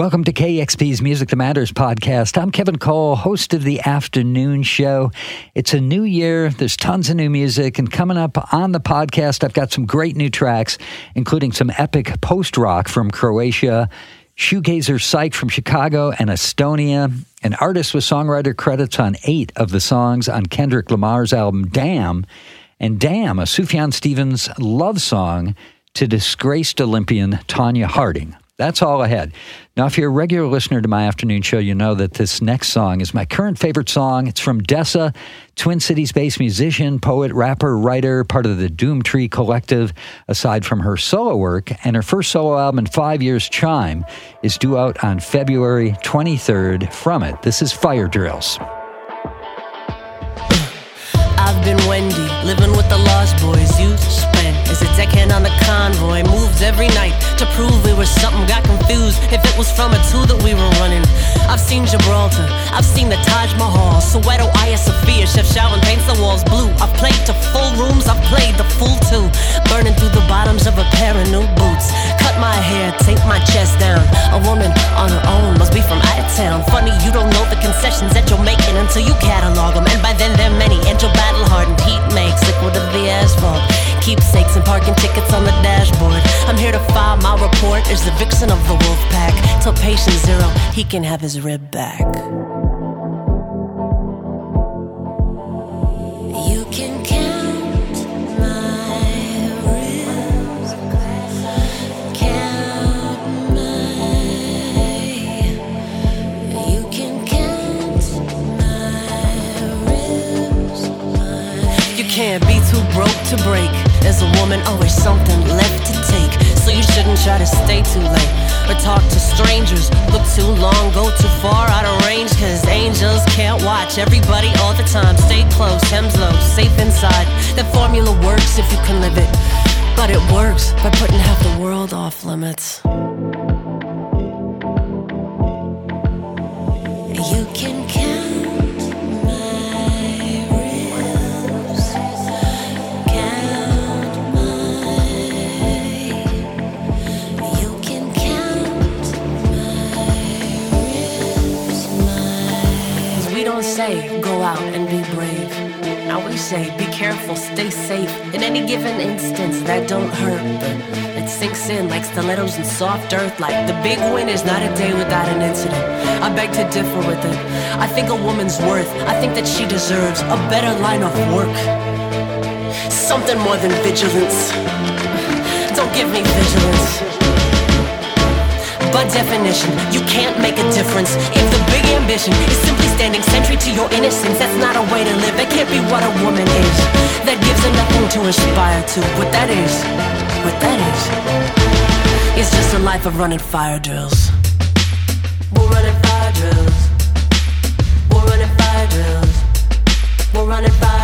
Welcome to KEXP's Music That Matters podcast. I'm Kevin Cole, host of the afternoon show. It's a new year. There's tons of new music. And coming up on the podcast, I've got some great new tracks, including some epic post rock from Croatia, shoegazer psych from Chicago and Estonia, an artist with songwriter credits on eight of the songs on Kendrick Lamar's album Damn, and Damn, a Sufjan Stevens love song to disgraced Olympian Tonya Harding. That's all ahead. Now, if you're a regular listener to my afternoon show, you know that this next song is my current favorite song. It's from Dessa, Twin Cities based musician, poet, rapper, writer, part of the Doomtree Collective, aside from her solo work. And her first solo album in five years, Chime, is due out on February 23rd from it. This is Fire Drills. I've been Wendy, living with the Lost Boys. You a deckhand on the convoy. Moved every night to prove we were something. Got confused if it was from a two that we were running. I've seen Gibraltar, I've seen the Taj Mahal. Soweto, Hagia Sophia, Chefchaouen paints the walls blue. I've played to full rooms, I've played the full two. Burning through the bottoms of a pair of new boots. Cut my hair, take my chest down. A woman on her own must be from out of town. Funny, you don't know the concessions that you're making until you catalog them. And by then, they're many. And your battle hardened heat makes liquid of the asphalt. Keepsakes and parking tickets on the dashboard. I'm here to file my report as the vixen of the wolf pack. Tell patient zero he can have his rib back. To stay too late or talk to strangers. Look too long, go too far out of range. Cause angels can't watch everybody all the time. Stay close, hems low, safe inside. That formula works if you can live it. But it works by putting half the world off limits. Go out and be brave. Now we say be careful, stay safe. In any given instance, that don't hurt, but it sinks in like stilettos in soft earth. Like the big win is not a day without an incident. I beg to differ with it. I think a woman's worth. I think that she deserves a better line of work. Something more than vigilance. Don't give me vigilance. By definition, you can't make a difference if the big ambition is simply standing sentry to your innocence. That's not a way to live. That can't be what a woman is. That gives her nothing to aspire to. What that is, what that is, is just a life of running fire drills. We're running fire drills. We're running fire drills. We're running fire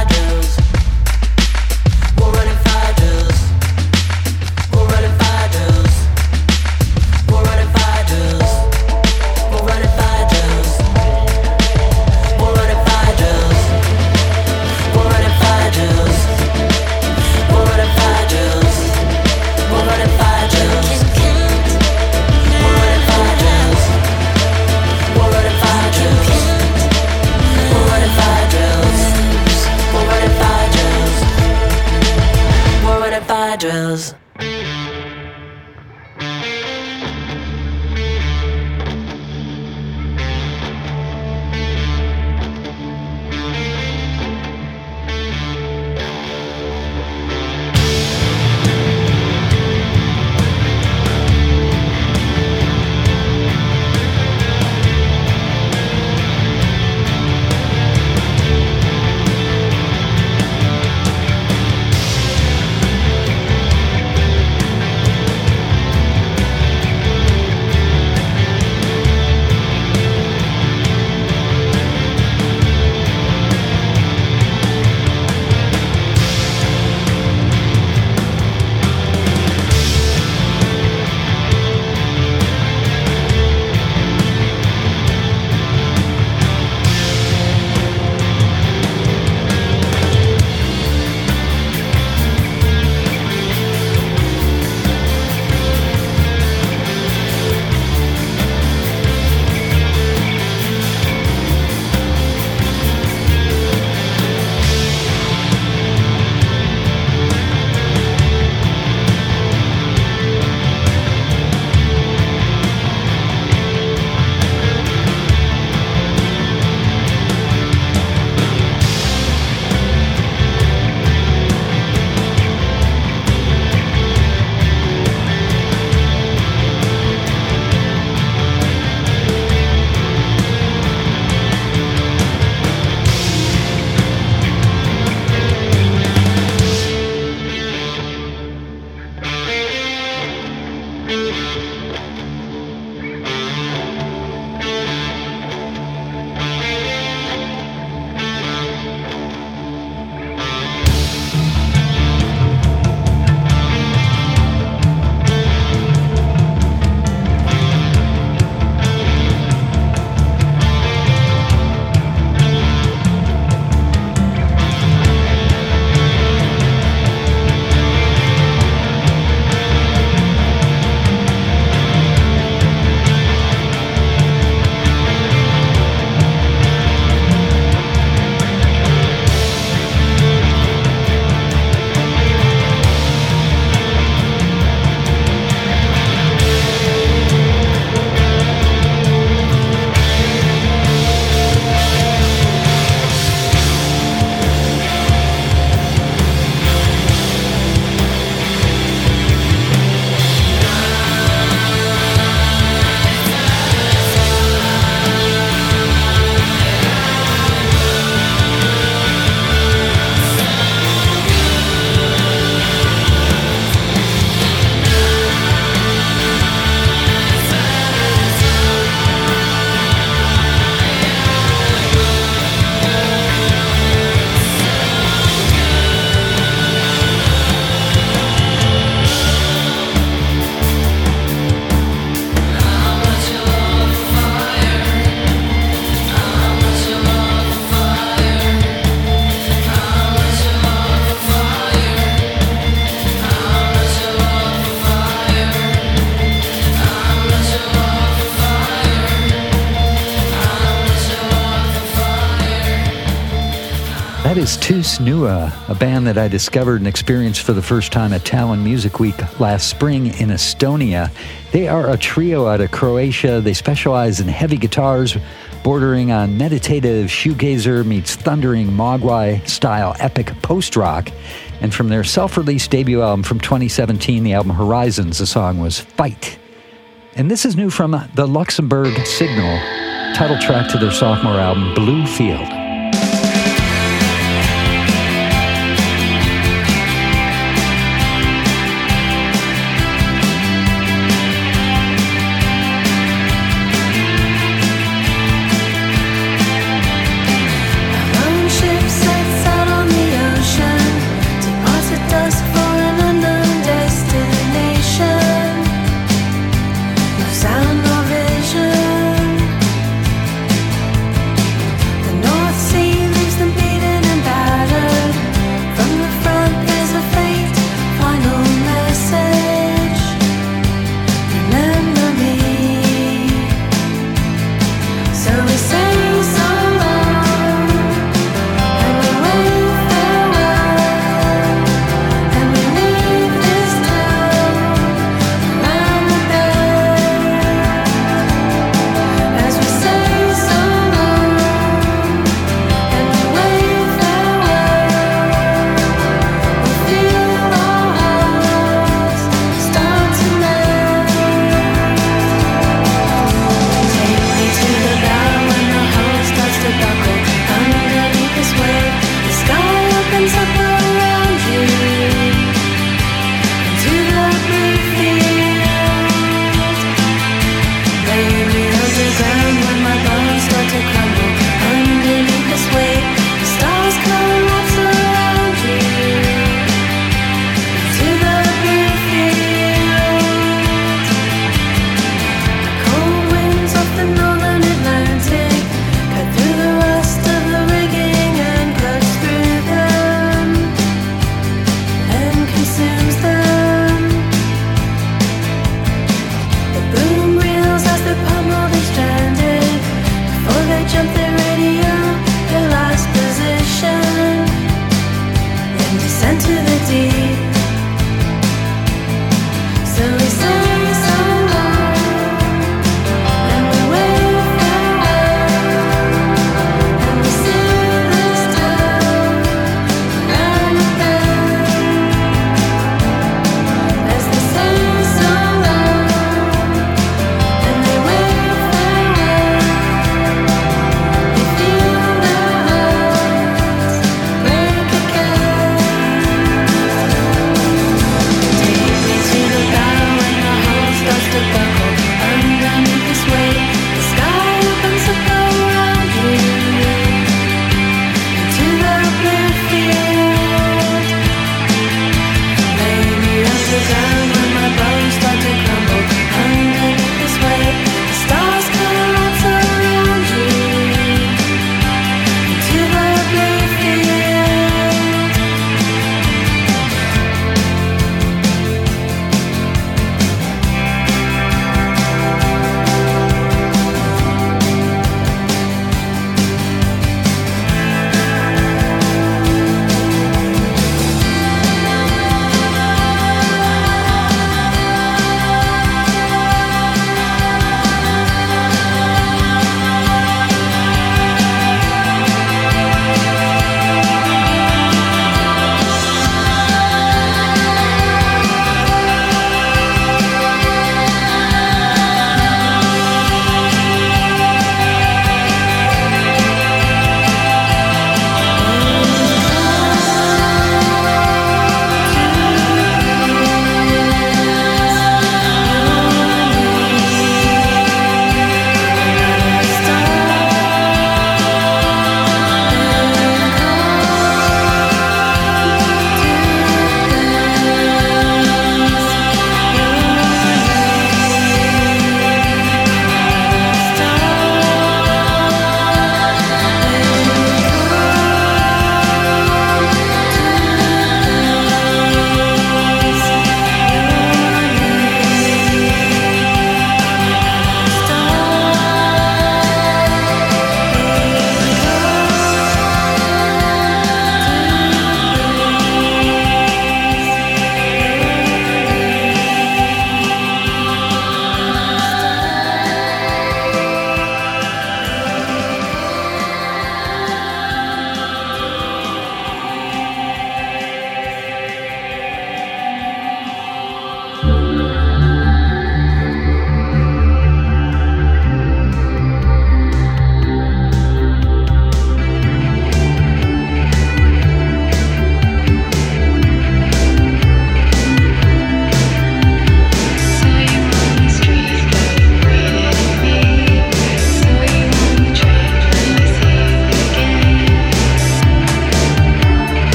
Nua, a band that I discovered and experienced for the first time at Tallinn Music Week last spring in Estonia. They are a trio out of Croatia. They specialize in heavy guitars, bordering on meditative shoegazer meets thundering Mogwai style epic post rock. And from their self released debut album from 2017, the album Horizons, the song was Fight. And this is new from the Luxembourg Signal, title track to their sophomore album, Blue Field.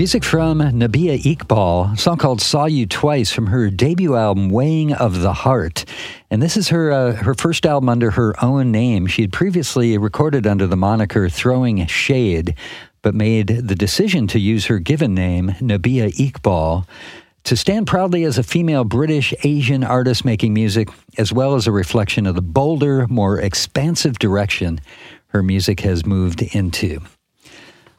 Music from Nabihah Iqbal, song called Saw You Twice from her debut album Weighing of the Heart. And this is her uh, her first album under her own name. She had previously recorded under the moniker Throwing Shade, but made the decision to use her given name, Nabihah Iqbal, to stand proudly as a female British Asian artist making music, as well as a reflection of the bolder, more expansive direction her music has moved into.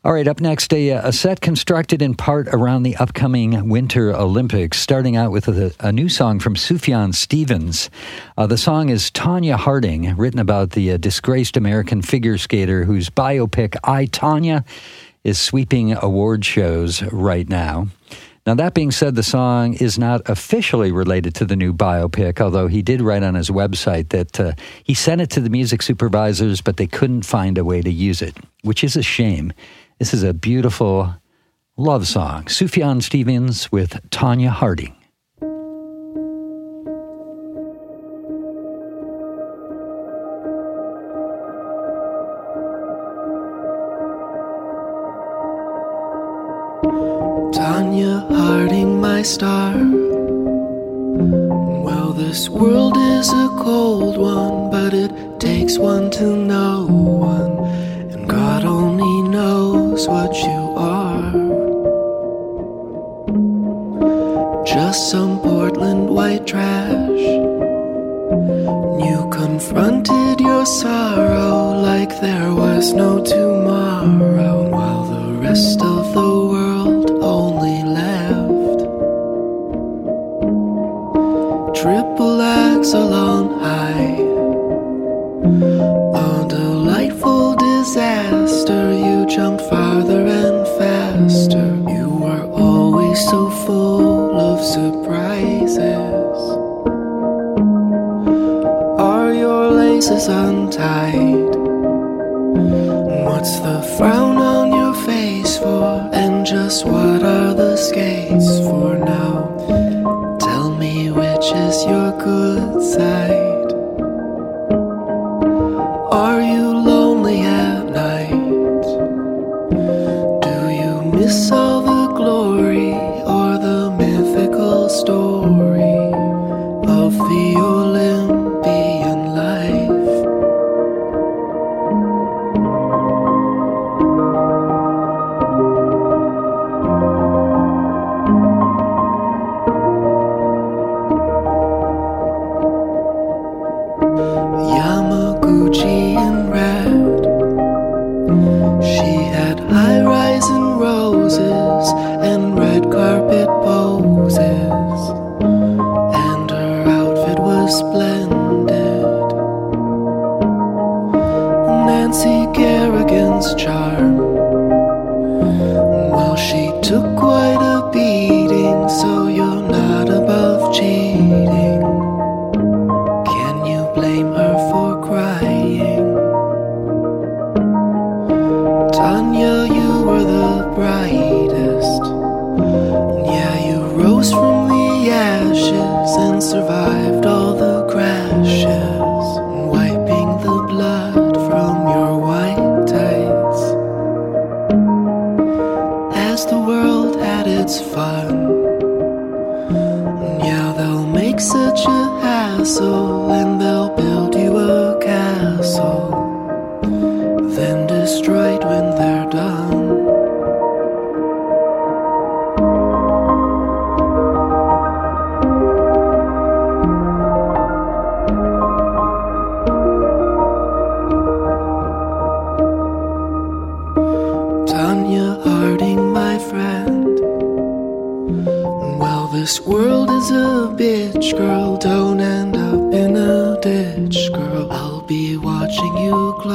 All right, up next, a, a, set constructed in part around the upcoming Winter Olympics, starting out with a, a new song from Sufjan Stevens. Uh, the song is Tonya Harding, written about the uh, disgraced American figure skater whose biopic, I, Tonya, is sweeping award shows right now. Now, that being said, the song is not officially related to the new biopic, although he did write on his website that uh, he sent it to the music supervisors, but they couldn't find a way to use it, which is a shame. This is a beautiful love song. Sufjan Stevens with Tonya Harding. Tonya Harding, my star. Well, this world is a cold one, but it takes one to know one. What you are. Just some Portland white trash. You confronted your sorrow like there was no tomorrow, while the rest of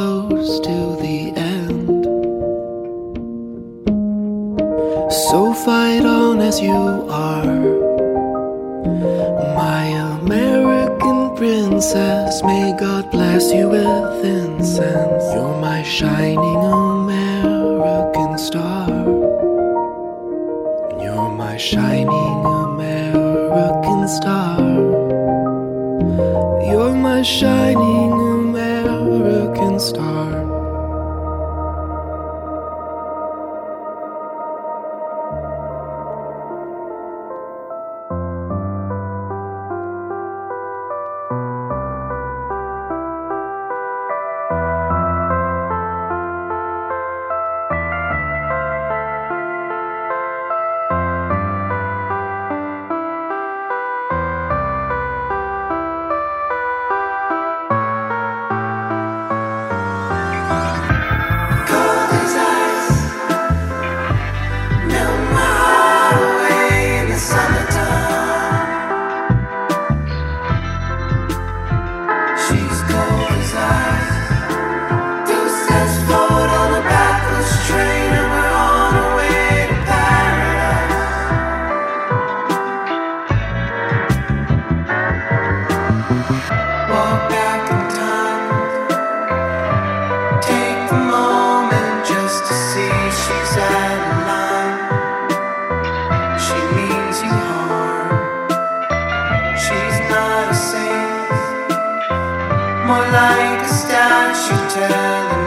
close to the end. So fight on as you are. My American princess, may God bless you with incense. You're my shining American star. You're my shining American star. You're my shining star. more like a statue telling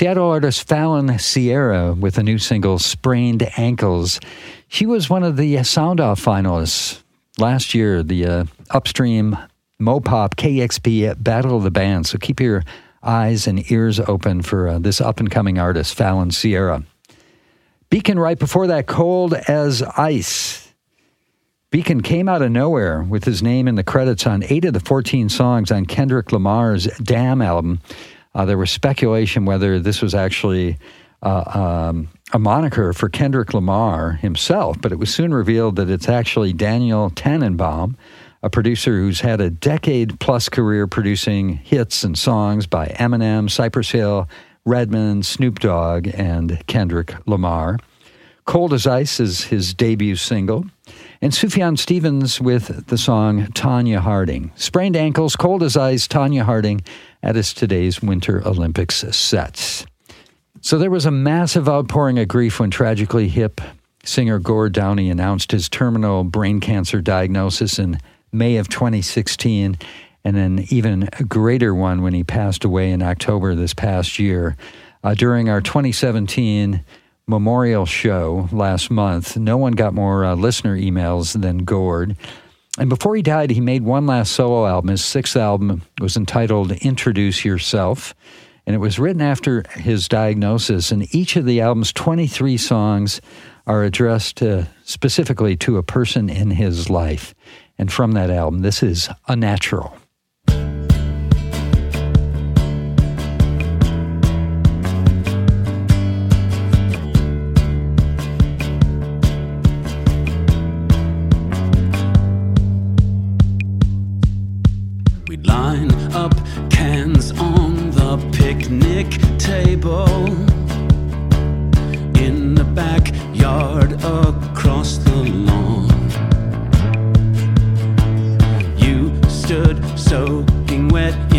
Seattle artist Falon Sierra with a new single, Sprained Ankles. She was one of the Sound Off finalists last year, the uh, upstream Mopop KEXP Battle of the Bands. So keep your eyes and ears open for uh, this up and coming artist, Falon Sierra. Bekon, right before that, Cold as Ice. Bekon came out of nowhere with his name in the credits on eight of the 14 songs on Kendrick Lamar's Damn album. Uh, there was speculation whether this was actually uh, um, a moniker for Kendrick Lamar himself, but it was soon revealed that it's actually Daniel Tannenbaum, a producer who's had a decade plus career producing hits and songs by Eminem, Cypress Hill, Redman, Snoop Dogg, and Kendrick Lamar. Cold as Ice is his debut single and Sufjan Stevens with the song Tonya Harding. Sprained ankles, cold as ice, Tonya Harding at his today's Winter Olympics sets. So there was a massive outpouring of grief when tragically hip singer Gord Downie announced his terminal brain cancer diagnosis in May of 2016, and an even greater one when he passed away in October this past year. Uh, during our 2017 memorial show last month, no one got more uh, listener emails than Gord. And before he died, he made one last solo album. His sixth album was entitled Introduce Yourself. And it was written after his diagnosis. And each of the album's 23 songs are addressed uh, specifically to a person in his life. And from that album, this is A Natural. soaking wet.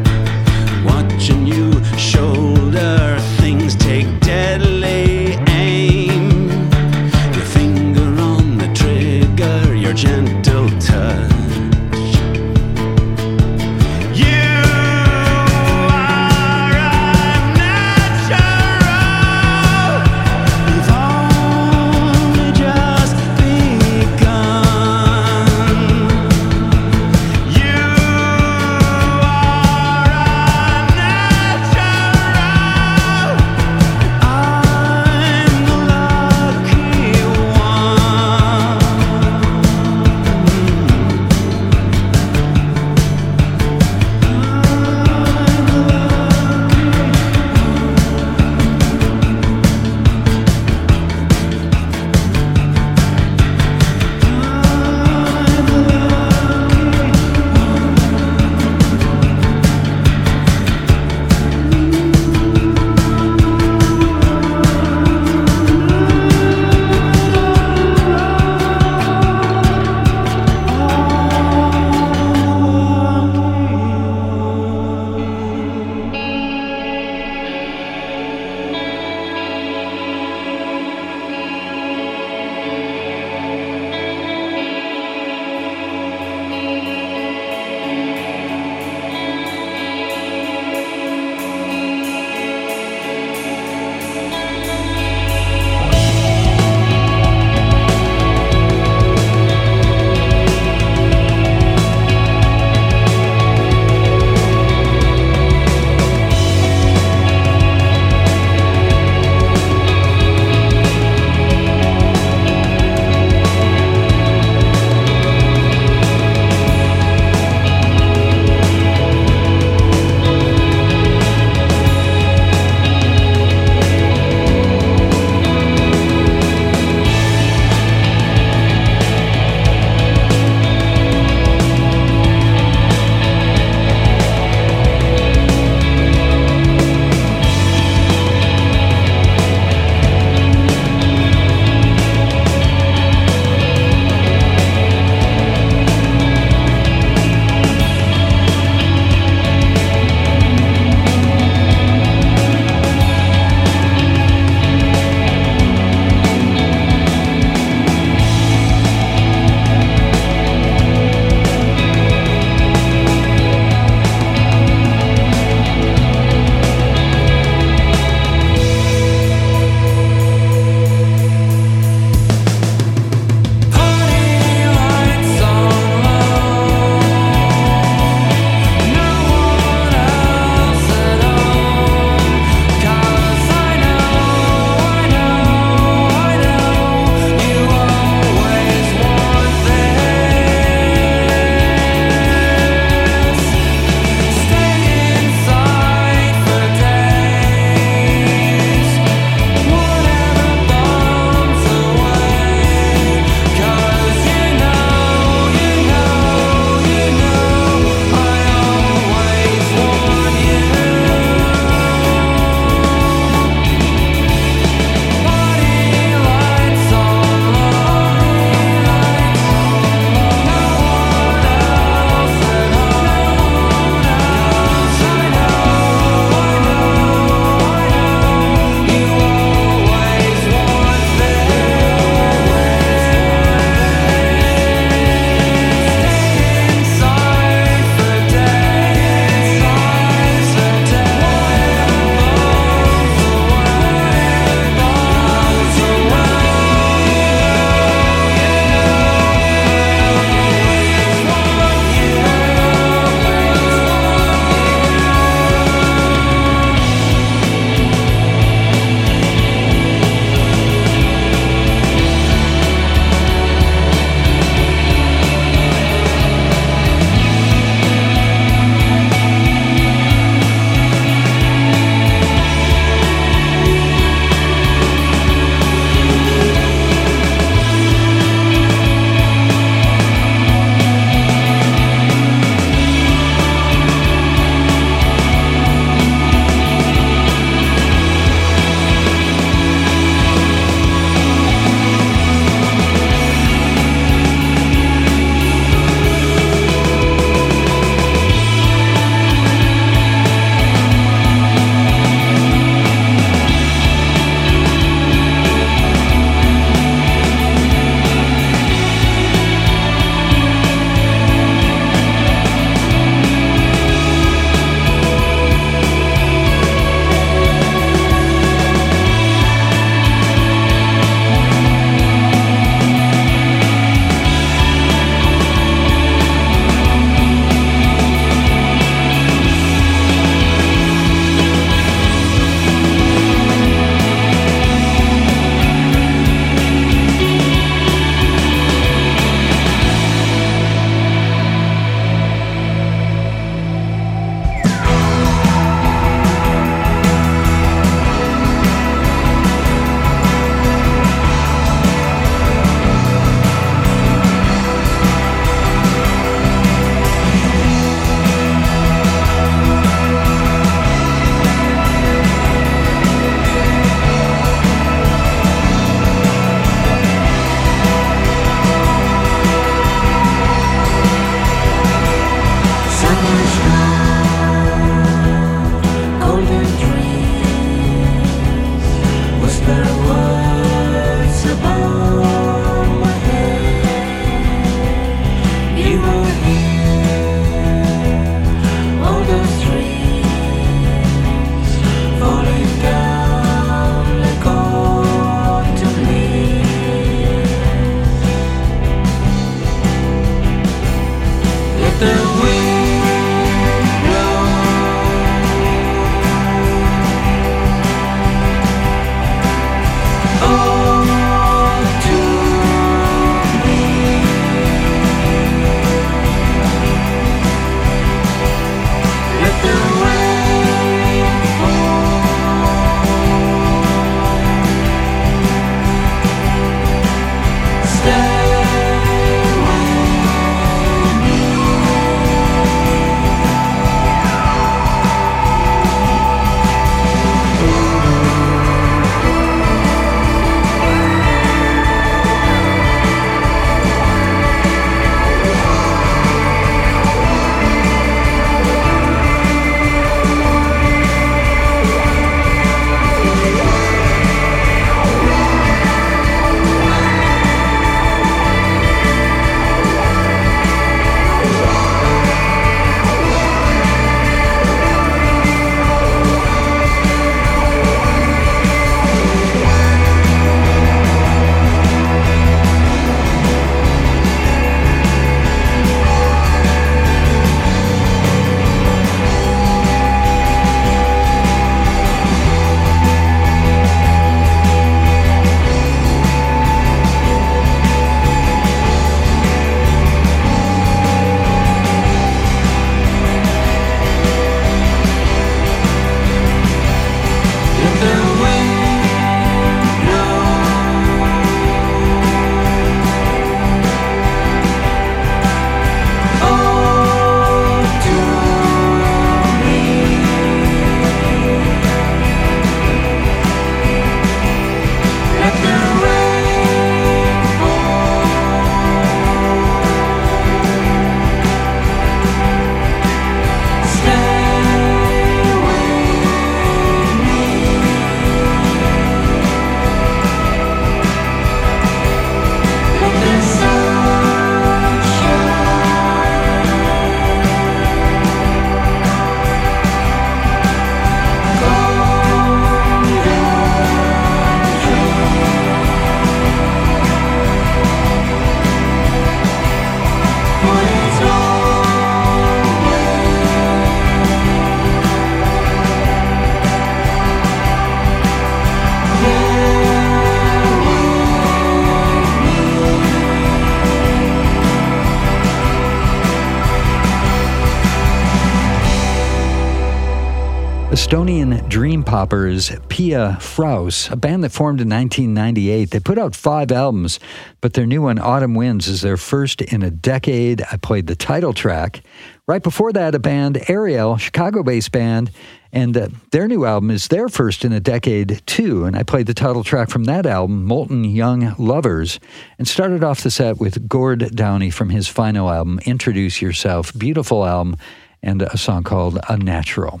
Estonian dream poppers Pia Fraus, a band that formed in 1998. They put out five albums, but their new one, Autumn Winds, is their first in a decade. I played the title track. Right before that, a band, Airiel, Chicago based band, and uh, their new album is their first in a decade, too. And I played the title track from that album, Molten Young Lovers, and started off the set with Gord Downie from his final album, Introduce Yourself. Beautiful album, and a song called A Natural.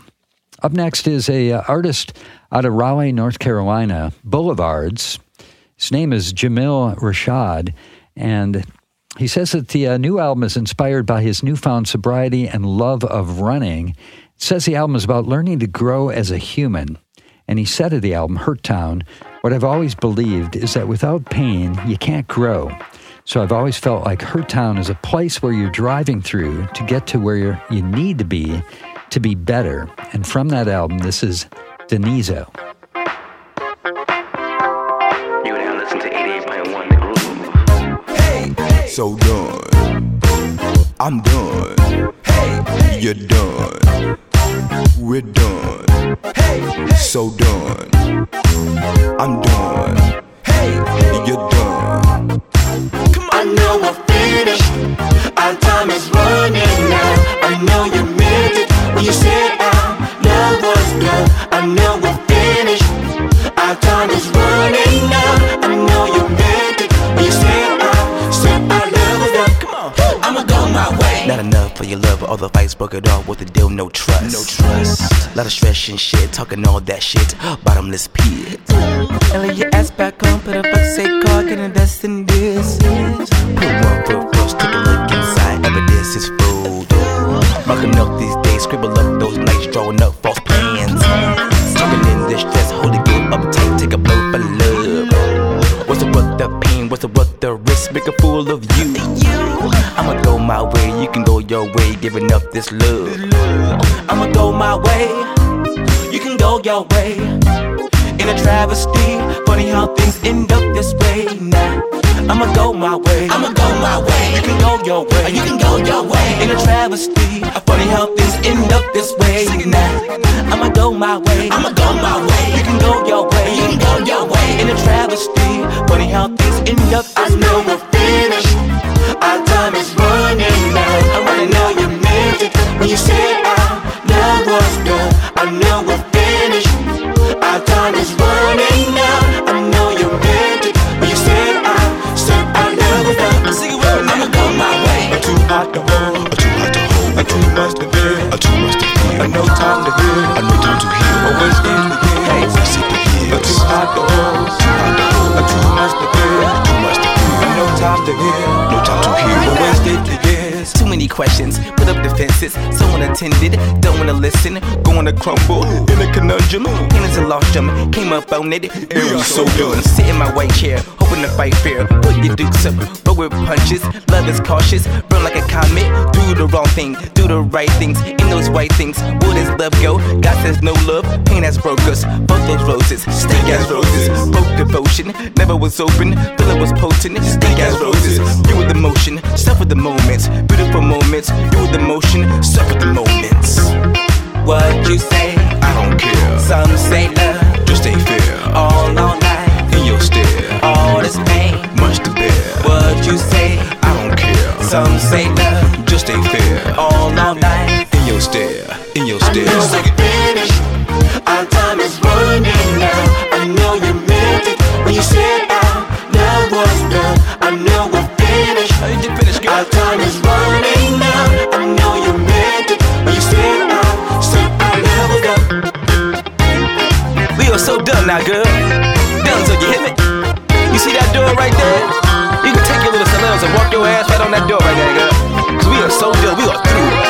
Up next is a uh, artist out of Raleigh, North Carolina, Boulevards. His name is Jamil Rashad, and he says that the uh, new album is inspired by his newfound sobriety and love of running. It says the album is about learning to grow as a human. And he said of the album, Hurt Town, what I've always believed is that without pain, you can't grow. So I've always felt like Hurt Town is a place where you're driving through to get to where you need to be to be better. And from that album, this is Donezo. so done. I'm done. Hey, you're done. We're done. Hey, so done. I'm done. Hey, you're done. Come on. I know we're finished. Our time is running now. I know you meant it when you said our love was done. I know we're finished. Our time is running out. I know you meant it when you said our, said our love was done. Come on, I'ma go my way. Not enough for your love, but all the fights broke it off with the deal, no trust. No trust. Lot of stress and shit, talking all that shit, bottomless pit. And lay your ass back on, put a fuck say car, getting dust in this. Put one foot first, take a look inside, evidence is food. Marking up these days, scribble up those nights, drawing up false plans. Talking in distress, hold it good uptight, take a blow for love. What's it worth the pain? What's it worth the risk? Make a fool of you. I'ma go my way, you can go your way, giving up this love. I'ma go my way, you can go your way. In a travesty, funny how things end up this way. Nah, I'ma go my way. I'ma go my way. You can go your way. You can go your way. In a travesty, funny how things end up this way. Nah, I'ma go my way. I'ma go my way. You can go your way. You can go your way. In a travesty, funny how things end up I this know way. we're finished. Our time is running now. I wanna know you meant it when you said our love was done. I know we're finished. Our time is running questions, put up defenses. Someone attended, don't wanna listen. Going to crumble in a conundrum. A lost gem, came up on it. We are so done. Sit in my white chair, hoping to fight fair. Put your dukes up, roll with punches. Love is cautious, burn like a comet. Do the wrong thing, do the right things. In those white things, where does love go? God says no love, pain has broke us. Both those roses, stink as roses. Broke devotion, never was open. Feeling was potent, stink as roses. You were the motion, suffer the moments. Beautiful moments, you were the motion, suffer the moments. What you say? I don't care. Some say love, Just ain't fair. all all night. In your stare. All this pain. Much to bear. What you say? I don't care. Some say love, Just ain't fair. all all night. In your stare. In your stare. I know we're finished. Our time is running now. I know you meant it when you said our love was done. I know we're finished. How you just finished, Our time is running now. I know you meant it when you said our, said our love was done. We are so done now, girl. Done, so you hit me? You see that door right there? You can take your little salons and walk your ass right on that door right there, girl. Cause we are so done, we are through.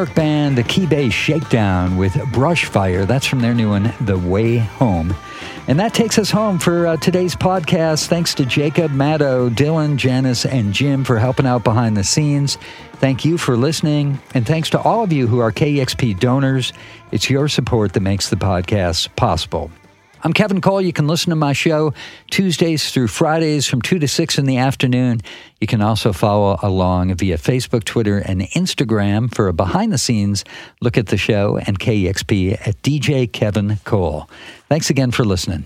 York band The Ikebe Shakedown with Brush Fire. That's from their new one, The Way Home. And that takes us home for uh, today's podcast. Thanks to Jacob, Maddo, Dylan, Janice, and Jim for helping out behind the scenes. Thank you for listening. And thanks to all of you who are KEXP donors. It's your support that makes the podcast possible. I'm Kevin Cole. You can listen to my show Tuesdays through Fridays from 2 to 6 in the afternoon. You can also follow along via Facebook, Twitter, and Instagram for a behind the scenes look at the show and KEXP at DJ Kevin Cole. Thanks again for listening.